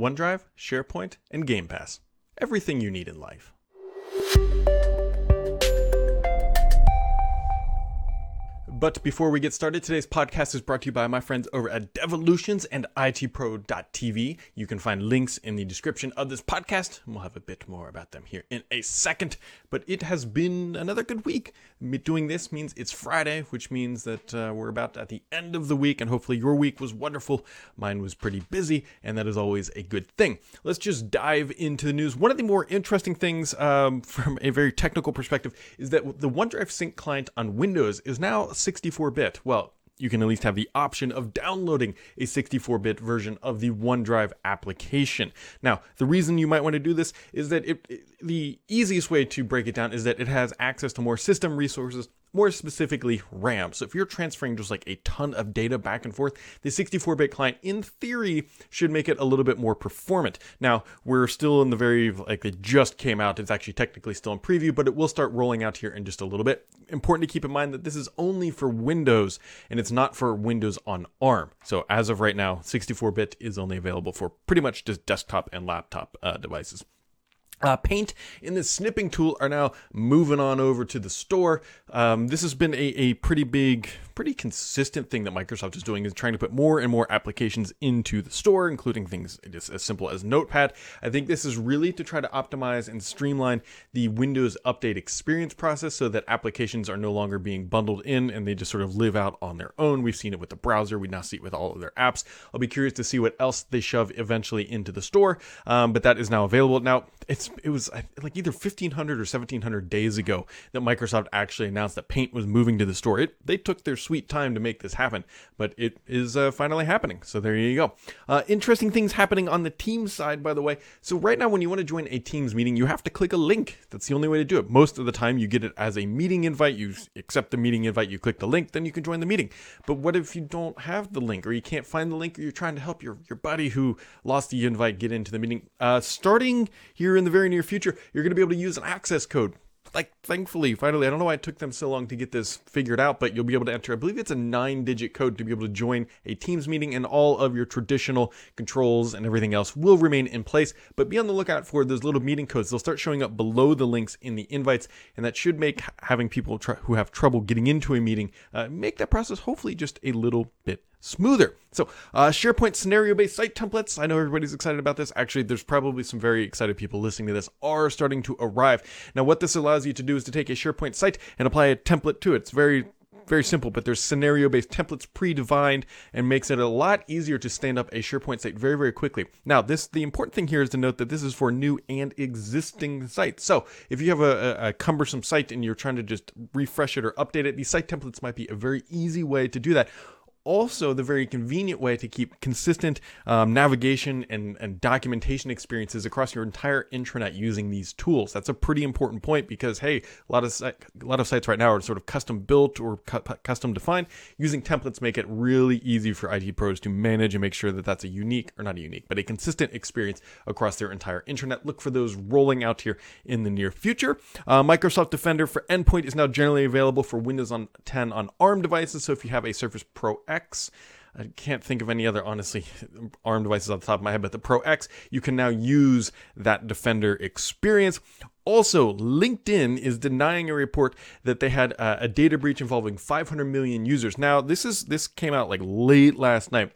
OneDrive, SharePoint, and Game Pass. Everything you need in life. But before we get started, today's podcast is brought to you by my friends over at Devolutions and ITPro.tv. You can find links in the description of this podcast, and we'll have a bit more about them here in a second. But it has been another good week. Doing this means it's Friday, which means that uh, we're about at the end of the week, and hopefully your week was wonderful. Mine was pretty busy, and that is always a good thing. Let's just dive into the news. One of the more interesting things um, from a very technical perspective is that the OneDrive Sync client on Windows is now 64 bit. Well, you can at least have the option of downloading a 64 bit version of the OneDrive application. Now, the reason you might want to do this is that it, it- the easiest way to break it down is that it has access to more system resources. More specifically, RAM. So, if you're transferring just like a ton of data back and forth, the 64 bit client, in theory, should make it a little bit more performant. Now, we're still in the very, like, it just came out. It's actually technically still in preview, but it will start rolling out here in just a little bit. Important to keep in mind that this is only for Windows and it's not for Windows on ARM. So, as of right now, 64 bit is only available for pretty much just desktop and laptop uh, devices. Uh, Paint and the snipping tool are now moving on over to the store. Um, this has been a, a pretty big, pretty consistent thing that Microsoft is doing is trying to put more and more applications into the store, including things just as simple as Notepad. I think this is really to try to optimize and streamline the Windows update experience process so that applications are no longer being bundled in and they just sort of live out on their own. We've seen it with the browser. We now see it with all of their apps. I'll be curious to see what else they shove eventually into the store, um, but that is now available. Now, it's it was like either 1500 or 1700 days ago that Microsoft actually announced that Paint was moving to the store. It they took their sweet time to make this happen, but it is uh, finally happening. So there you go. Uh, interesting things happening on the Teams side, by the way. So right now, when you want to join a Teams meeting, you have to click a link. That's the only way to do it. Most of the time, you get it as a meeting invite. You accept the meeting invite, you click the link, then you can join the meeting. But what if you don't have the link, or you can't find the link, or you're trying to help your your buddy who lost the invite get into the meeting? Uh, starting here in the very near future, you're going to be able to use an access code. Like, thankfully, finally, I don't know why it took them so long to get this figured out, but you'll be able to enter, I believe it's a nine digit code to be able to join a Teams meeting, and all of your traditional controls and everything else will remain in place. But be on the lookout for those little meeting codes. They'll start showing up below the links in the invites, and that should make having people who have trouble getting into a meeting uh, make that process hopefully just a little bit smoother. So, uh, SharePoint scenario based site templates. I know everybody's excited about this. Actually, there's probably some very excited people listening to this are starting to arrive. Now, what this allows you to do is to take a SharePoint site and apply a template to it. It's very very simple, but there's scenario based templates pre-defined and makes it a lot easier to stand up a SharePoint site very, very quickly. Now, this the important thing here is to note that this is for new and existing sites. So if you have a, a, a cumbersome site and you're trying to just refresh it or update it, these site templates might be a very easy way to do that also the very convenient way to keep consistent um, navigation and, and documentation experiences across your entire intranet using these tools. That's a pretty important point because hey, a lot of a lot of sites right now are sort of custom built or cu- custom defined. Using templates make it really easy for IT pros to manage and make sure that that's a unique or not a unique, but a consistent experience across their entire intranet. Look for those rolling out here in the near future. Uh, Microsoft Defender for Endpoint is now generally available for Windows on 10 on ARM devices. So if you have a Surface Pro X. I can't think of any other, honestly, ARM devices off the top of my head, but the Pro X, you can now use that Defender experience. Also, LinkedIn is denying a report that they had uh, a data breach involving 500 million users. Now, this is this came out like late last night.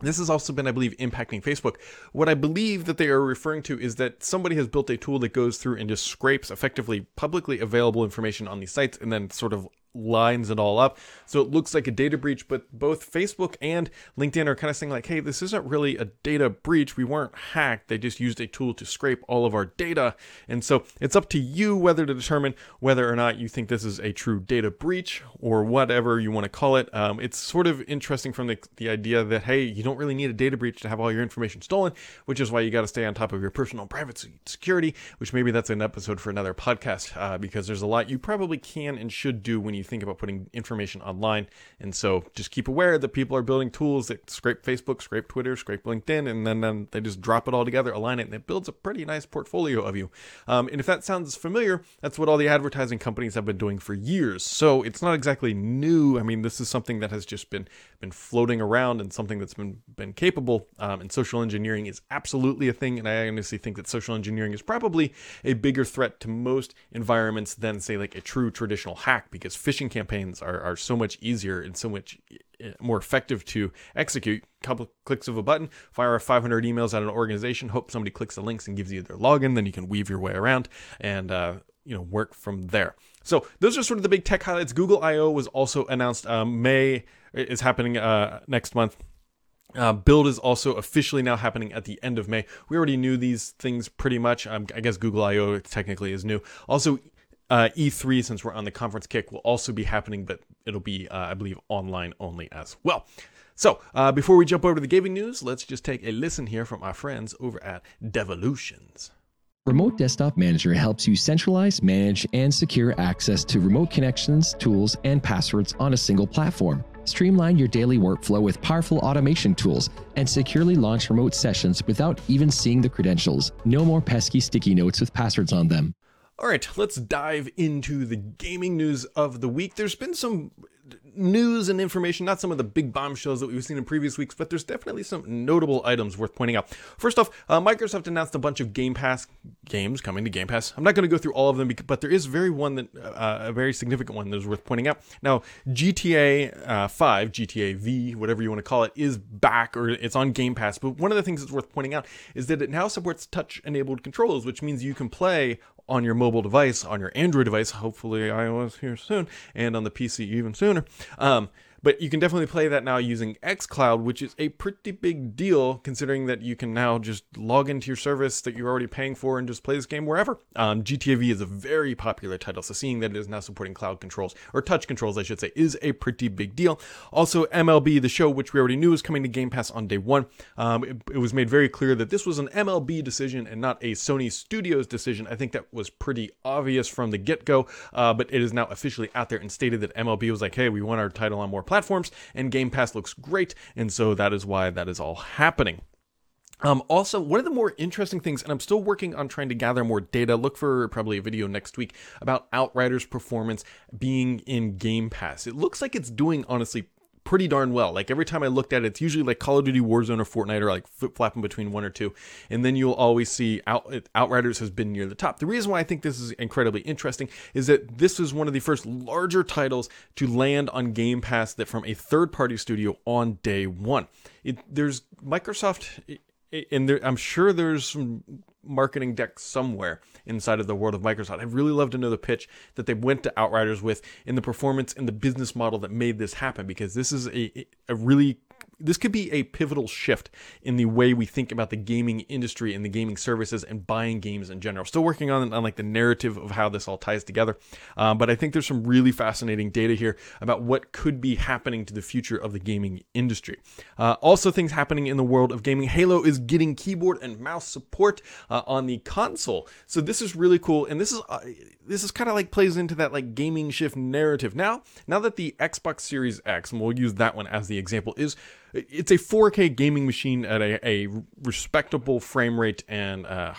This has also been, I believe, impacting Facebook. What I believe that they are referring to is that somebody has built a tool that goes through and just scrapes effectively publicly available information on these sites and then sort of lines it all up. So it looks like a data breach, but both Facebook and LinkedIn are kind of saying like, hey, this isn't really a data breach. We weren't hacked. They just used a tool to scrape all of our data. And so it's up to you whether to determine whether or not you think this is a true data breach or whatever you want to call it. Um, it's sort of interesting from the, the idea that, hey, you don't really need a data breach to have all your information stolen, which is why you got to stay on top of your personal privacy security, which maybe that's an episode for another podcast uh, because there's a lot you probably can and should do when you you think about putting information online. And so just keep aware that people are building tools that scrape Facebook, scrape Twitter, scrape LinkedIn, and then, then they just drop it all together, align it, and it builds a pretty nice portfolio of you. Um, and if that sounds familiar, that's what all the advertising companies have been doing for years. So it's not exactly new. I mean, this is something that has just been been floating around and something that's been been capable. Um, and social engineering is absolutely a thing. And I honestly think that social engineering is probably a bigger threat to most environments than say like a true traditional hack because phishing campaigns are, are so much easier and so much eh, more effective to execute. Couple clicks of a button, fire 500 emails at an organization, hope somebody clicks the links and gives you their login. Then you can weave your way around and uh, you know work from there. So those are sort of the big tech highlights. Google I/O was also announced. Um, May is happening uh, next month. Uh, build is also officially now happening at the end of May. We already knew these things pretty much. Um, I guess Google I/O technically is new. Also, uh, E3, since we're on the conference kick, will also be happening, but it'll be, uh, I believe, online only as well. So, uh, before we jump over to the gaming news, let's just take a listen here from our friends over at Devolutions. Remote Desktop Manager helps you centralize, manage, and secure access to remote connections, tools, and passwords on a single platform. Streamline your daily workflow with powerful automation tools and securely launch remote sessions without even seeing the credentials. No more pesky sticky notes with passwords on them. All right, let's dive into the gaming news of the week. There's been some news and information, not some of the big bombshells that we've seen in previous weeks, but there's definitely some notable items worth pointing out. First off, uh, Microsoft announced a bunch of Game Pass games coming to Game Pass. I'm not going to go through all of them, but there is very one that uh, a very significant one that is worth pointing out. Now, GTA uh, 5, GTA V, whatever you want to call it, is back or it's on Game Pass. But one of the things that's worth pointing out is that it now supports touch-enabled controls, which means you can play on your mobile device, on your Android device, hopefully iOS here soon, and on the PC even sooner. Um, but you can definitely play that now using xCloud, which is a pretty big deal considering that you can now just log into your service that you're already paying for and just play this game wherever. Um, GTA V is a very popular title, so seeing that it is now supporting cloud controls, or touch controls, I should say, is a pretty big deal. Also, MLB, the show, which we already knew was coming to Game Pass on day one, um, it, it was made very clear that this was an MLB decision and not a Sony Studios decision. I think that was pretty obvious from the get go, uh, but it is now officially out there and stated that MLB was like, hey, we want our title on more platforms platforms, and Game Pass looks great, and so that is why that is all happening. Um, also, one of the more interesting things, and I'm still working on trying to gather more data. Look for probably a video next week about Outriders performance being in Game Pass. It looks like it's doing honestly pretty darn well. Like every time I looked at it, it's usually like Call of Duty Warzone or Fortnite or like flip flapping between one or two. And then you'll always see Out, Outriders has been near the top. The reason why I think this is incredibly interesting is that this is one of the first larger titles to land on Game Pass that from a third party studio on day one. It, there's Microsoft, and there, I'm sure there's some marketing deck somewhere inside of the world of Microsoft. I'd really love to know the pitch that they went to Outriders with in the performance and the business model that made this happen because this is a, a really this could be a pivotal shift in the way we think about the gaming industry and the gaming services and buying games in general. Still working on, on like the narrative of how this all ties together, um, but I think there's some really fascinating data here about what could be happening to the future of the gaming industry. Uh, also, things happening in the world of gaming. Halo is getting keyboard and mouse support uh, on the console, so this is really cool. And this is uh, this is kind of like plays into that like gaming shift narrative. Now, now that the Xbox Series X, and we'll use that one as the example, is it's a 4K gaming machine at a, a respectable frame rate and uh,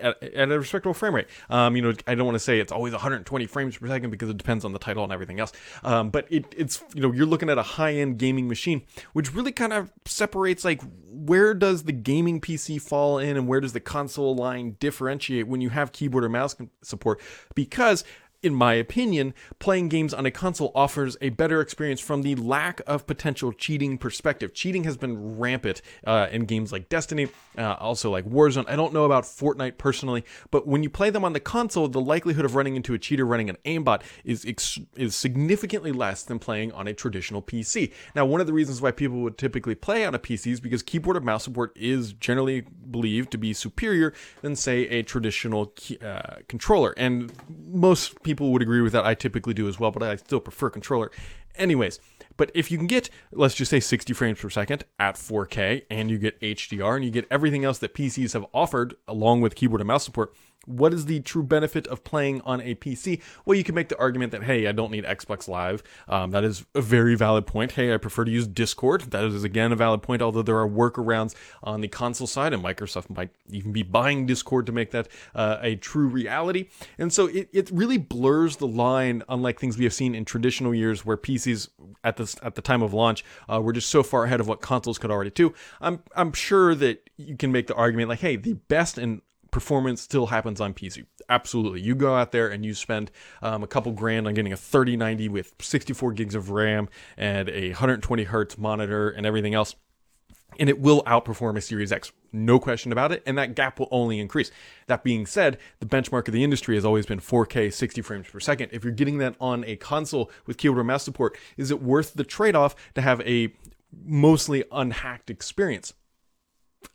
at, at, a respectable frame rate. Um, you know, I don't want to say it's always 120 frames per second because it depends on the title and everything else. Um, but it, it's you know you're looking at a high-end gaming machine, which really kind of separates like where does the gaming PC fall in and where does the console line differentiate when you have keyboard or mouse support because in my opinion, playing games on a console offers a better experience from the lack of potential cheating perspective. Cheating has been rampant uh, in games like Destiny, uh, also like Warzone. I don't know about Fortnite personally, but when you play them on the console, the likelihood of running into a cheater running an aimbot is ex- is significantly less than playing on a traditional PC. Now, one of the reasons why people would typically play on a PC is because keyboard and mouse support is generally believed to be superior than, say, a traditional key- uh, controller, and most people people would agree with that. I typically do as well, but I still prefer controller. Anyways, but if you can get, let's just say 60 frames per second at 4K, and you get HDR, and you get everything else that PCs have offered along with keyboard and mouse support, what is the true benefit of playing on a PC? Well, you can make the argument that, hey, I don't need Xbox Live. Um, that is a very valid point. Hey, I prefer to use Discord. That is, again, a valid point, although there are workarounds on the console side, and Microsoft might even be buying Discord to make that uh, a true reality. And so it, it really blurs the line, unlike things we have seen in traditional years where PCs at the, at the time of launch uh, were just so far ahead of what consoles could already do. I'm, I'm sure that you can make the argument like, hey, the best in performance still happens on PC. Absolutely. You go out there and you spend um, a couple grand on getting a 3090 with 64 gigs of RAM and a 120 hertz monitor and everything else. And it will outperform a Series X, no question about it. And that gap will only increase. That being said, the benchmark of the industry has always been 4K 60 frames per second. If you're getting that on a console with keyboard and mouse support, is it worth the trade off to have a mostly unhacked experience?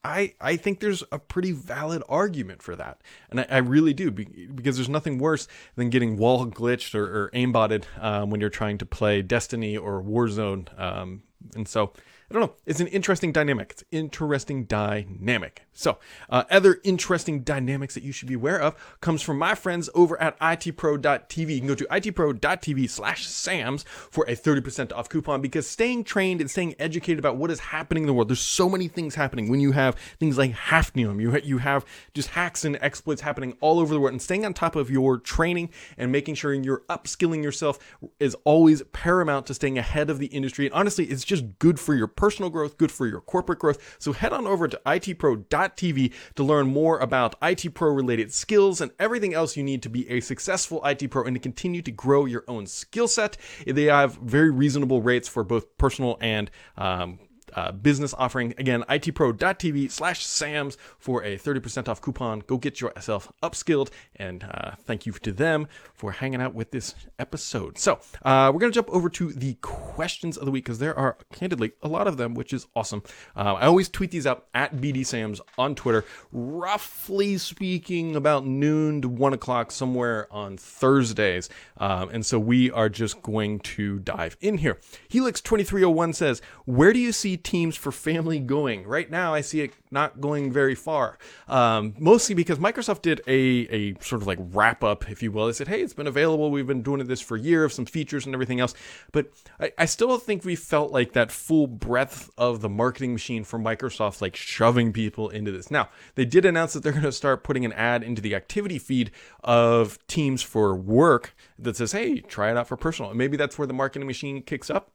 I I think there's a pretty valid argument for that, and I, I really do because there's nothing worse than getting wall glitched or, or aimbotted um, when you're trying to play Destiny or Warzone, um, and so I don't know. It's an interesting dynamic. It's interesting dynamic. So, uh, other interesting dynamics that you should be aware of comes from my friends over at itpro.tv. You can go to itpro.tv slash SAMS for a 30% off coupon because staying trained and staying educated about what is happening in the world, there's so many things happening when you have things like Hafnium, you, you have just hacks and exploits happening all over the world and staying on top of your training and making sure you're upskilling yourself is always paramount to staying ahead of the industry. And honestly, it's just good for your personal growth, good for your corporate growth. So head on over to itpro.tv to learn more about IT Pro related skills and everything else you need to be a successful IT Pro and to continue to grow your own skill set. They have very reasonable rates for both personal and um, uh, business offering. Again, itpro.tv slash SAMS for a 30% off coupon. Go get yourself upskilled. And uh, thank you to them for hanging out with this episode. So uh, we're going to jump over to the questions of the week because there are, candidly, a lot of them, which is awesome. Uh, I always tweet these out at BDSAMS on Twitter, roughly speaking, about noon to 1 o'clock somewhere on Thursdays. Um, and so we are just going to dive in here. Helix2301 says, Where do you see teams for family going. Right now, I see it not going very far. Um, mostly because Microsoft did a, a sort of like wrap up, if you will. They said, hey, it's been available. We've been doing this for a year of some features and everything else. But I, I still think we felt like that full breadth of the marketing machine for Microsoft, like shoving people into this. Now, they did announce that they're going to start putting an ad into the activity feed of Teams for work that says, hey, try it out for personal. And maybe that's where the marketing machine kicks up.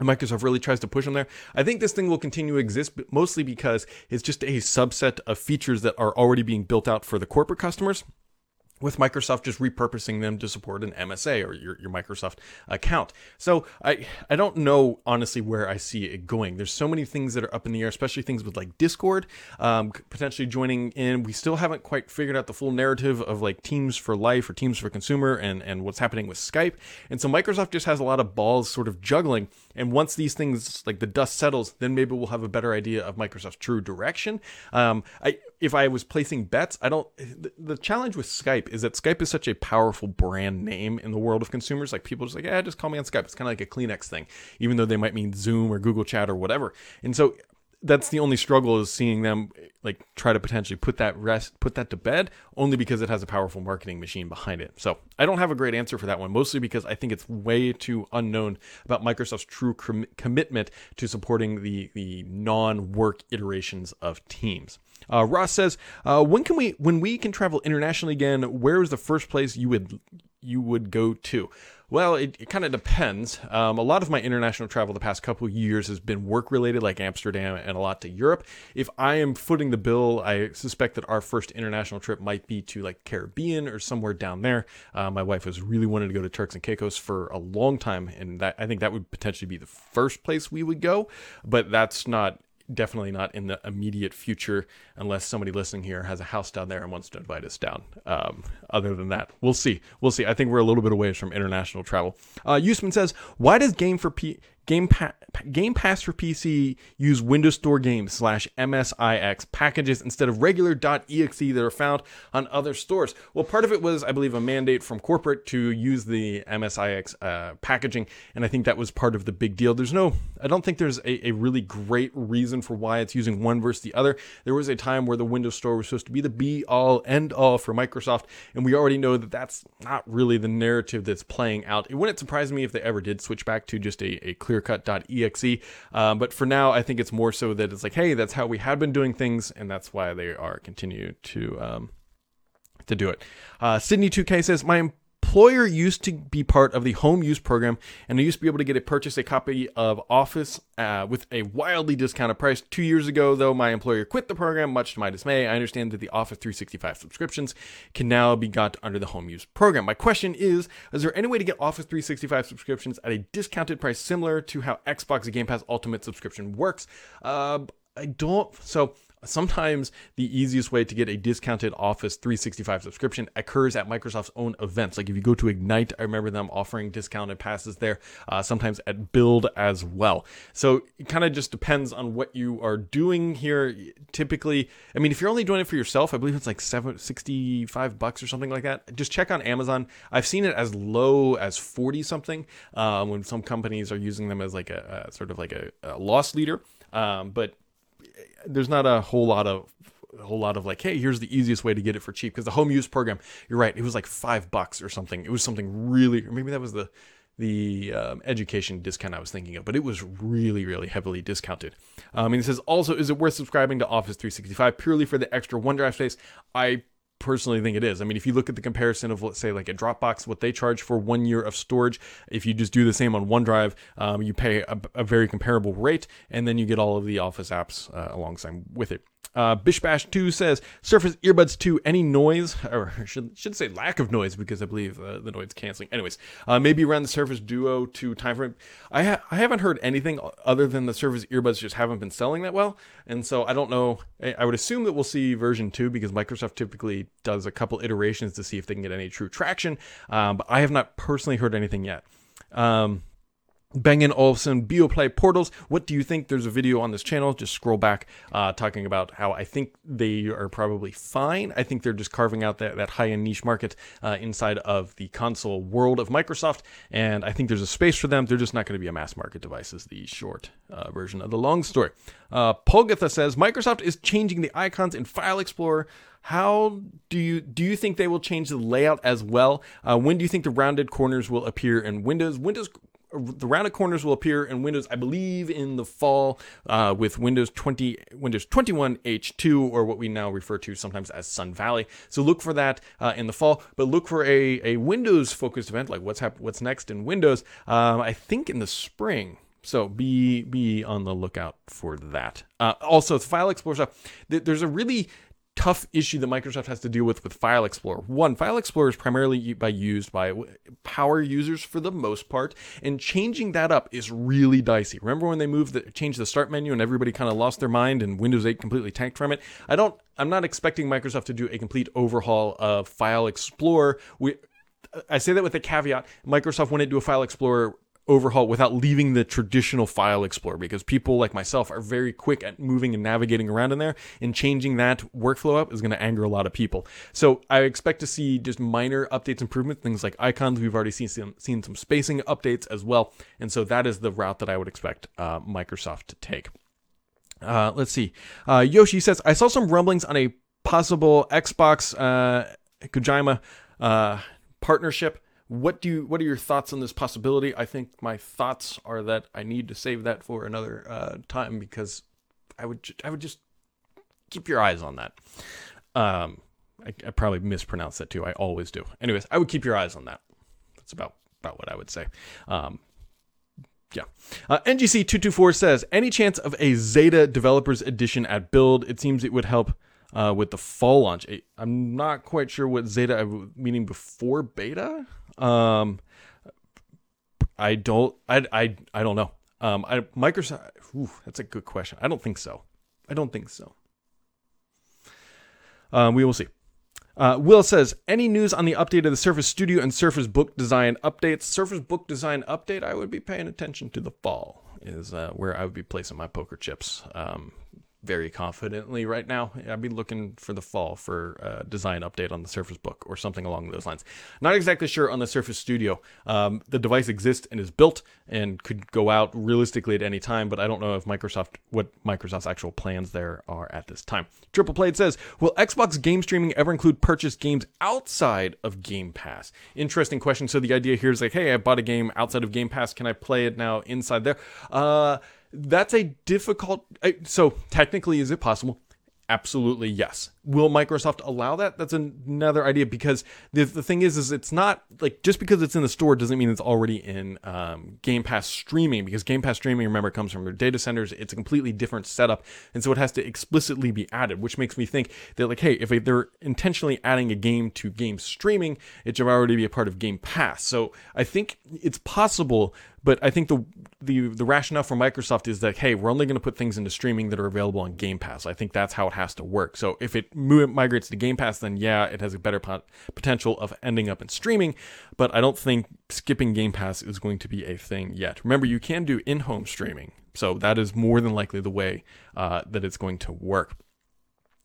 Microsoft really tries to push them there. I think this thing will continue to exist, mostly because it's just a subset of features that are already being built out for the corporate customers with Microsoft just repurposing them to support an MSA or your, your Microsoft account. So I I don't know honestly where I see it going. There's so many things that are up in the air, especially things with like Discord um, potentially joining in. We still haven't quite figured out the full narrative of like Teams for Life or Teams for Consumer and and what's happening with Skype. And so Microsoft just has a lot of balls sort of juggling. And once these things like the dust settles, then maybe we'll have a better idea of Microsoft's true direction. Um, I if I was placing bets, I don't. The, the, challenge with Skype is that Skype is such a powerful brand name in the world of consumers. Like people just like, yeah, just call me on Skype. It's kind of like a Kleenex thing, even though they might mean Zoom or Google Chat or whatever. And so that's the only struggle is seeing them like try to potentially put that rest put that to bed only because it has a powerful marketing machine behind it so i don't have a great answer for that one mostly because i think it's way too unknown about microsoft's true com- commitment to supporting the the non-work iterations of teams uh, Ross says, uh, "When can we? When we can travel internationally again? Where is the first place you would you would go to?" Well, it, it kind of depends. Um, a lot of my international travel the past couple years has been work related, like Amsterdam and a lot to Europe. If I am footing the bill, I suspect that our first international trip might be to like Caribbean or somewhere down there. Uh, my wife has really wanted to go to Turks and Caicos for a long time, and that I think that would potentially be the first place we would go. But that's not definitely not in the immediate future unless somebody listening here has a house down there and wants to invite us down. Um, other than that, we'll see. We'll see. I think we're a little bit away from international travel. Uh, Usman says, "Why does Game for P- Game, pa- Game Pass for PC use Windows Store games slash MSIX packages instead of regular .exe that are found on other stores. Well, part of it was, I believe, a mandate from corporate to use the MSIX uh, packaging, and I think that was part of the big deal. There's no, I don't think there's a, a really great reason for why it's using one versus the other. There was a time where the Windows Store was supposed to be the be all end all for Microsoft, and we already know that that's not really the narrative that's playing out. It wouldn't surprise me if they ever did switch back to just a, a clear clearcut.exe. Um, but for now, I think it's more so that it's like, hey, that's how we had been doing things, and that's why they are continue to um, to do it. Uh, Sydney 2K says, my employer used to be part of the home use program, and I used to be able to get a purchase a copy of Office uh, with a wildly discounted price. Two years ago, though, my employer quit the program, much to my dismay. I understand that the Office 365 subscriptions can now be got under the home use program. My question is: Is there any way to get Office 365 subscriptions at a discounted price, similar to how Xbox Game Pass Ultimate subscription works? Uh, I don't. So Sometimes the easiest way to get a discounted Office 365 subscription occurs at Microsoft's own events. Like if you go to Ignite, I remember them offering discounted passes there, uh, sometimes at Build as well. So it kind of just depends on what you are doing here. Typically, I mean, if you're only doing it for yourself, I believe it's like seven, 65 bucks or something like that. Just check on Amazon. I've seen it as low as 40 something uh, when some companies are using them as like a, a sort of like a, a loss leader. Um, but there's not a whole lot of a whole lot of like, hey, here's the easiest way to get it for cheap. Because the home use program, you're right, it was like five bucks or something. It was something really, maybe that was the the um, education discount I was thinking of, but it was really, really heavily discounted. Um, and he says, also, is it worth subscribing to Office 365 purely for the extra OneDrive space? I personally think it is. I mean, if you look at the comparison of, let's say, like a Dropbox, what they charge for one year of storage, if you just do the same on OneDrive, um, you pay a, a, very comparable rate, and then you get all of the Office apps uh, alongside with it. Uh, Bishbash2 says Surface Earbuds 2, any noise, or should, should say lack of noise because I believe uh, the noise canceling. Anyways, uh, maybe around the Surface Duo 2 timeframe. I, ha- I haven't heard anything other than the Surface Earbuds just haven't been selling that well. And so I don't know. I, I would assume that we'll see version 2 because Microsoft typically does a couple iterations to see if they can get any true traction. Um, but I have not personally heard anything yet. Um, Bang & Olufsen Beoplay portals. What do you think? There's a video on this channel. Just scroll back, uh, talking about how I think they are probably fine. I think they're just carving out that, that high end niche market uh, inside of the console world of Microsoft, and I think there's a space for them. They're just not going to be a mass market device. Is the short uh, version of the long story. Uh, Polgatha says Microsoft is changing the icons in File Explorer how do you do you think they will change the layout as well? Uh, when do you think the rounded corners will appear in Windows? Windows the rounded corners will appear in Windows, I believe, in the fall uh, with Windows 20, Windows 21 H2, or what we now refer to sometimes as Sun Valley. So look for that uh, in the fall, but look for a, a Windows focused event like what's hap- what's next in Windows. Um, I think in the spring. So be be on the lookout for that. Uh, also, File Explorer stuff. There's a really tough issue that Microsoft has to deal with with File Explorer. One, File Explorer is primarily by used by power users for the most part, and changing that up is really dicey. Remember when they moved the changed the start menu and everybody kind of lost their mind and Windows 8 completely tanked from it? I don't I'm not expecting Microsoft to do a complete overhaul of File Explorer. We I say that with a caveat. Microsoft wouldn't do a File Explorer overhaul without leaving the traditional file explorer because people like myself are very quick at moving and navigating around in there and changing that workflow up is going to anger a lot of people. So i expect to see just minor updates improvements things like icons. We've already seen some, seen some spacing updates as well and so that is the route that i would expect uh, microsoft to take. Uh, let's see. Uh, yoshi says i saw some rumblings on a possible xbox uh, kojima uh, partnership what do you what are your thoughts on this possibility i think my thoughts are that i need to save that for another uh, time because i would i would just keep your eyes on that um I, I, probably mispronounced that too i always do anyways i would keep your eyes on that that's about about what i would say um yeah. Uh, NGC224 says, any chance of a Zeta Developers Edition at Build? It seems it would help uh, with the fall launch. I'm not quite sure what Zeta, meaning before beta? Um, I don't. I I I don't know. Um, I Microsoft. Ooh, that's a good question. I don't think so. I don't think so. Um, we will see. Uh, Will says, any news on the update of the Surface Studio and Surface Book Design updates? Surface Book Design update, I would be paying attention to the fall, is uh, where I would be placing my poker chips. Um, very confidently right now. I'd be looking for the fall for a design update on the Surface Book or something along those lines. Not exactly sure on the Surface Studio. Um, the device exists and is built and could go out realistically at any time, but I don't know if Microsoft what Microsoft's actual plans there are at this time. Triple Played says, "Will Xbox game streaming ever include purchased games outside of Game Pass?" Interesting question. So the idea here is like, "Hey, I bought a game outside of Game Pass. Can I play it now inside there?" Uh that's a difficult. Uh, so technically, is it possible? Absolutely yes. Will Microsoft allow that? That's another idea because the, the thing is, is it's not like just because it's in the store doesn't mean it's already in um, Game Pass streaming because Game Pass streaming, remember, comes from their data centers. It's a completely different setup, and so it has to explicitly be added, which makes me think that like, hey, if they're intentionally adding a game to game streaming, it should already be a part of Game Pass. So I think it's possible but I think the the the rationale for Microsoft is that hey, we're only going to put things into streaming that are available on Game Pass. I think that's how it has to work. So if it migrates to Game Pass, then yeah, it has a better pot- potential of ending up in streaming. But I don't think skipping Game Pass is going to be a thing yet. Remember, you can do in-home streaming, so that is more than likely the way uh, that it's going to work.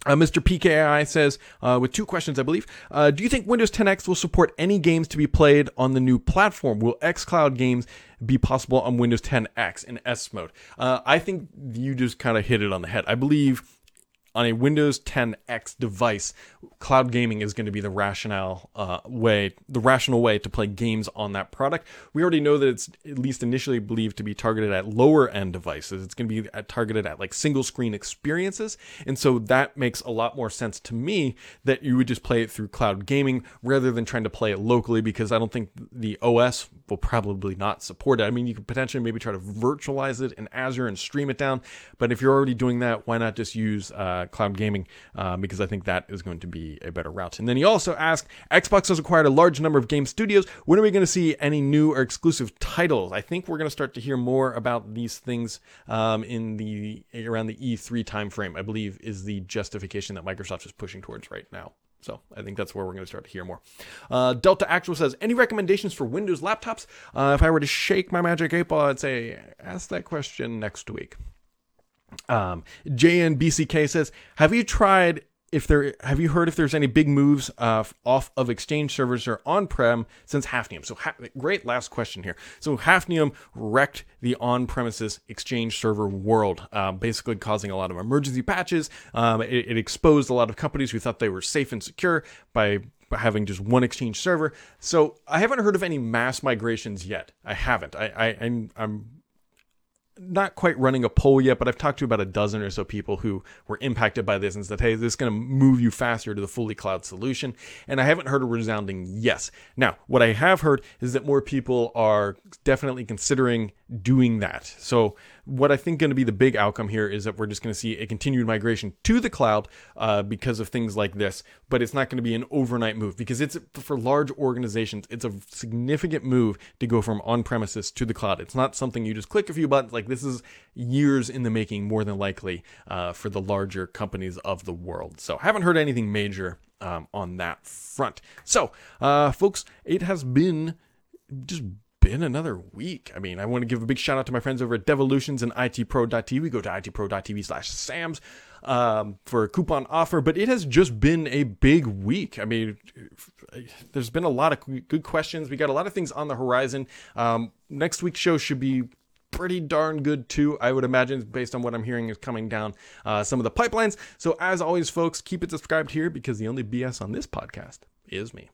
Uh, Mr. PKI says, uh, with two questions, I believe. Uh, do you think Windows 10X will support any games to be played on the new platform? Will xCloud games be possible on Windows 10X in S mode? Uh, I think you just kind of hit it on the head. I believe on a Windows 10X device, cloud gaming is going to be the rationale uh, way, the rational way to play games on that product. We already know that it's at least initially believed to be targeted at lower end devices. It's going to be targeted at like single screen experiences, and so that makes a lot more sense to me that you would just play it through cloud gaming rather than trying to play it locally because I don't think the OS will probably not support it. I mean, you could potentially maybe try to virtualize it in Azure and stream it down, but if you're already doing that, why not just use uh, cloud gaming? Uh, because I think that is going to be a better route. And then he also asked, Xbox has acquired a large number of game studios. When are we going to see any new or exclusive titles? I think we're going to start to hear more about these things um, in the around the E3 timeframe. I believe is the justification that Microsoft is pushing towards right now. So I think that's where we're going to start to hear more. Uh, Delta Actual says, any recommendations for Windows laptops? Uh, if I were to shake my magic eight ball, I'd say ask that question next week. Um, JNBCK says, have you tried if there have you heard if there's any big moves uh, off of exchange servers or on-prem since Hafnium? So ha- great last question here. So Hafnium wrecked the on-premises exchange server world um, basically causing a lot of emergency patches. Um, it, it, exposed a lot of companies who thought they were safe and secure by having just one exchange server. So i haven't heard of any mass migrations yet. I haven't. I, I I'm, I'm not quite running a poll yet, but I've talked to about a dozen or so people who were impacted by this and said, hey, this is going to move you faster to the fully cloud solution. And I haven't heard a resounding yes. Now, what I have heard is that more people are definitely considering doing that. So what I think going to be the big outcome here is that we're just going to see a continued migration to the cloud uh, because of things like this, but it's not going to be an overnight move because it's for large organizations. It's a significant move to go from on premises to the cloud. It's not something you just click a few buttons. Like this is years in the making, more than likely, uh, for the larger companies of the world. So haven't heard anything major um, on that front. So, uh, folks, it has been just been another week. I mean, I want to give a big shout out to my friends over at Devolutions and itpro.tv. Go to itpro.tv slash SAMS um, for a coupon offer, but it has just been a big week. I mean, there's been a lot of good questions. We got a lot of things on the horizon. Um, next week's show should be pretty darn good too, I would imagine, based on what I'm hearing is coming down uh, some of the pipelines. So, as always, folks, keep it subscribed here because the only BS on this podcast is me.